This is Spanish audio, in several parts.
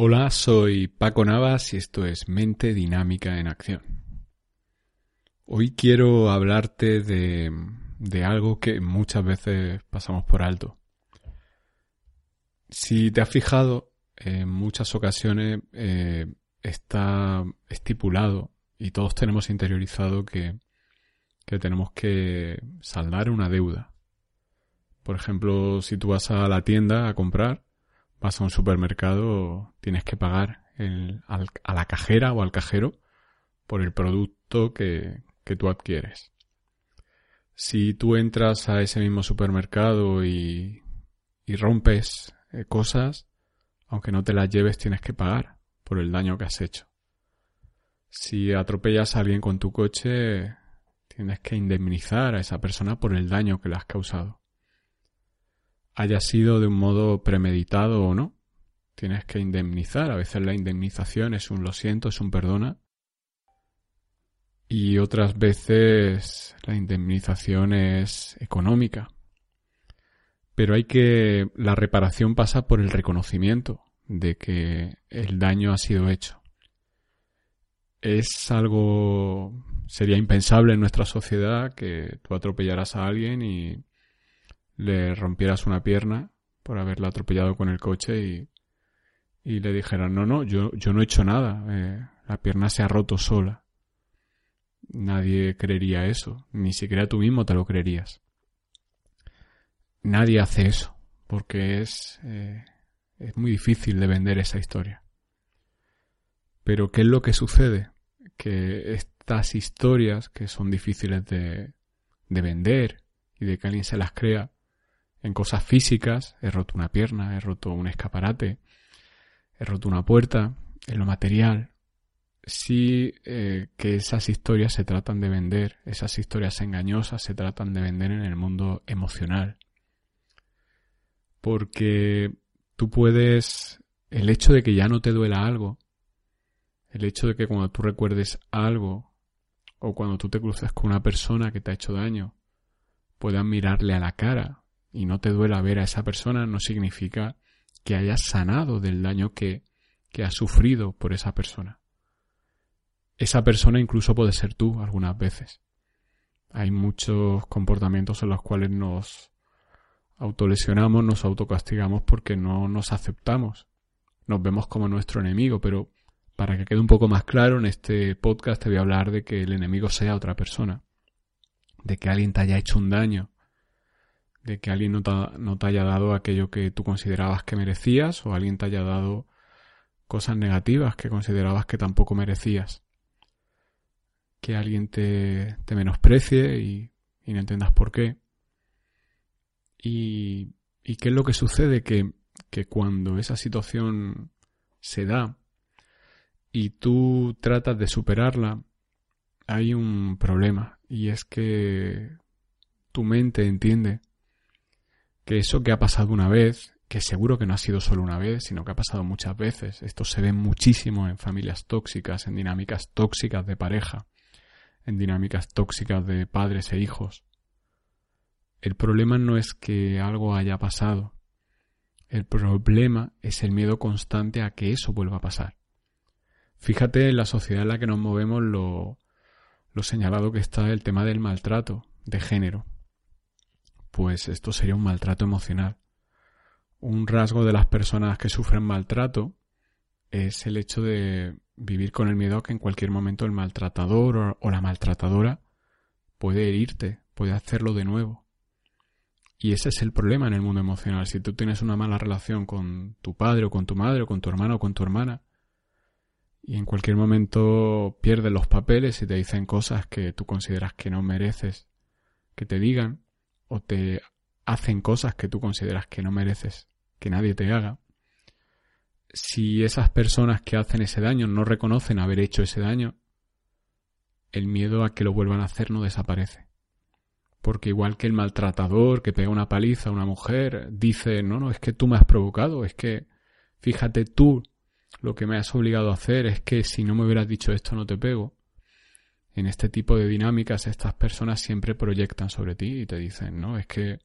Hola, soy Paco Navas y esto es Mente Dinámica en Acción. Hoy quiero hablarte de, algo que muchas veces pasamos por alto. Si te has fijado, en muchas ocasiones eh, está estipulado y todos tenemos interiorizado que, que tenemos que saldar una deuda. Por ejemplo, si tú vas a la tienda a comprar, vas a un supermercado, tienes que pagar a la cajera o al cajero por el producto que, tú adquieres. Si tú entras a ese mismo supermercado y, rompes eh, cosas, aunque no te las lleves, tienes que pagar por el daño que has hecho. Si atropellas a alguien con tu coche, tienes que indemnizar a esa persona por el daño que le has causado haya sido de un modo premeditado o no. Tienes que indemnizar. A veces la indemnización es un lo siento, es un perdona. Y otras veces la indemnización es económica. Pero hay que. La reparación pasa por el reconocimiento de que el daño ha sido hecho. Es algo. Sería impensable en nuestra sociedad que tú atropellaras a alguien y le rompieras una pierna por haberla atropellado con el coche y, y le dijeran, no, no, yo, yo no he hecho nada, eh, la pierna se ha roto sola. Nadie creería eso, ni siquiera tú mismo te lo creerías. Nadie hace eso, porque es, eh, es muy difícil de vender esa historia. Pero ¿qué es lo que sucede? Que estas historias, que son difíciles de, de vender y de que alguien se las crea, en cosas físicas, he roto una pierna, he roto un escaparate, he roto una puerta, en lo material, sí eh, que esas historias se tratan de vender, esas historias engañosas se tratan de vender en el mundo emocional. Porque tú puedes, el hecho de que ya no te duela algo, el hecho de que cuando tú recuerdes algo, o cuando tú te cruces con una persona que te ha hecho daño, puedas mirarle a la cara y no te duela ver a esa persona no significa que hayas sanado del daño que, que has sufrido por esa persona. Esa persona incluso puede ser tú algunas veces. Hay muchos comportamientos en los cuales nos autolesionamos, nos autocastigamos porque no nos aceptamos. Nos vemos como nuestro enemigo, pero para que quede un poco más claro, en este podcast te voy a hablar de que el enemigo sea otra persona, de que alguien te haya hecho un daño, de que alguien no te, haya dado aquello que tú considerabas que merecías o alguien te haya dado cosas negativas que considerabas que tampoco merecías. Que alguien te, te menosprecie y, no entiendas por qué. Y, y, qué es lo que sucede que, que cuando esa situación se da y tú tratas de superarla, hay un problema y es que tu mente entiende que eso que ha pasado una vez, que seguro que no ha sido solo una vez, sino que ha pasado muchas veces, esto se ve muchísimo en familias tóxicas, en dinámicas tóxicas de pareja, en dinámicas tóxicas de padres e hijos. El problema no es que algo haya pasado, el problema es el miedo constante a que eso vuelva a pasar. Fíjate en la sociedad en la que nos movemos lo, lo señalado que está el tema del maltrato de género pues esto sería un maltrato emocional. Un rasgo de las personas que sufren maltrato es el hecho de vivir con el miedo a que en cualquier momento el maltratador o la maltratadora puede herirte, puede hacerlo de nuevo. Y ese es el problema en el mundo emocional. Si tú tienes una mala relación con tu padre o con tu madre o con tu hermano o con tu hermana y en cualquier momento pierdes los papeles y te dicen cosas que tú consideras que no mereces que te digan, o te hacen cosas que tú consideras que no mereces que nadie te haga, si esas personas que hacen ese daño no reconocen haber hecho ese daño, el miedo a que lo vuelvan a hacer no desaparece. Porque igual que el maltratador que pega una paliza a una mujer dice, no, no, es que tú me has provocado, es que fíjate tú lo que me has obligado a hacer, es que si no me hubieras dicho esto no te pego en este tipo de dinámicas estas personas siempre proyectan sobre ti y te dicen, no, es que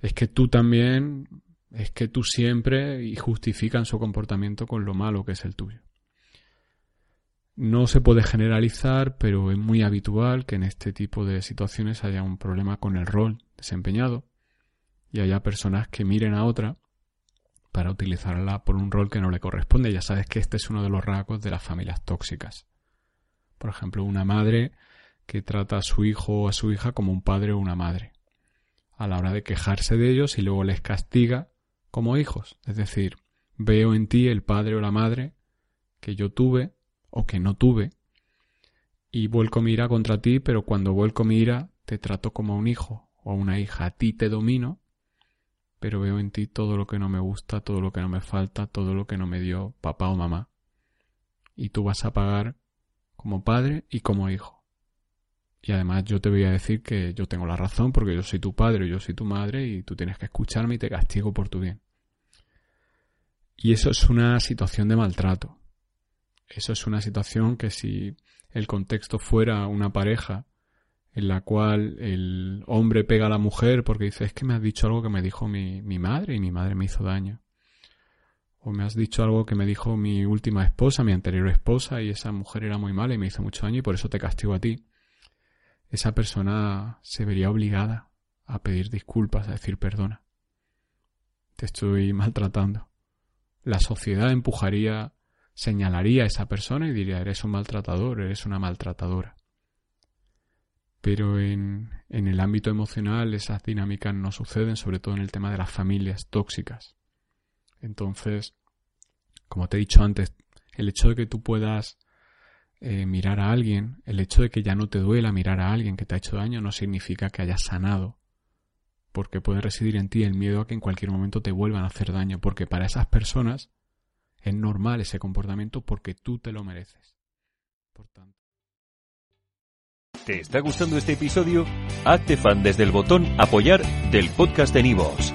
es que tú también Es que tú siempre y justifican su comportamiento con lo malo que es el tuyo. No se puede generalizar, pero es muy habitual que en este tipo de situaciones haya un problema con el rol desempeñado y haya personas que miren a otra para utilizarla por un rol que no le corresponde. Ya sabes que este es uno de los rasgos de las familias tóxicas. Por ejemplo, una madre que trata a su hijo o a su hija como un padre o una madre, a la hora de quejarse de ellos y luego les castiga como hijos. Es decir, veo en ti el padre o la madre que yo tuve o que no tuve y vuelco mi ira contra ti, pero cuando vuelco mi ira te trato como a un hijo o a una hija. A ti te domino pero veo en ti todo lo que no me gusta, todo lo que no me falta, todo lo que no me dio papá o mamá. Y tú vas a pagar como padre y como hijo. Y además yo te voy a decir que yo tengo la razón porque yo soy tu padre, yo soy tu madre y tú tienes que escucharme y te castigo por tu bien. Y eso es una situación de maltrato. Eso es una situación que si el contexto fuera una pareja en la cual el hombre pega a la mujer porque dice, es que me has dicho algo que me dijo mi, mi madre y mi madre me hizo daño. O me has dicho algo que me dijo mi última esposa, mi anterior esposa, y esa mujer era muy mala y me hizo mucho daño y por eso te castigo a ti. Esa persona se vería obligada a pedir disculpas, a decir perdona. Te estoy maltratando. La sociedad empujaría, señalaría a esa persona y diría, eres un maltratador, eres una maltratadora pero en, en el ámbito emocional esas dinámicas no suceden, sobre todo en el tema de las familias tóxicas. Entonces, como te he dicho antes, el hecho de que tú puedas eh, mirar a alguien, el hecho de que ya no te duela mirar a alguien que te ha hecho daño, no significa que hayas sanado, porque puede residir en ti el miedo a que en cualquier momento te vuelvan a hacer daño, porque para esas personas es normal ese comportamiento porque tú te lo mereces. Por tanto, ¿Te está gustando este episodio? Hazte fan desde el botón Apoyar del podcast de Nivos.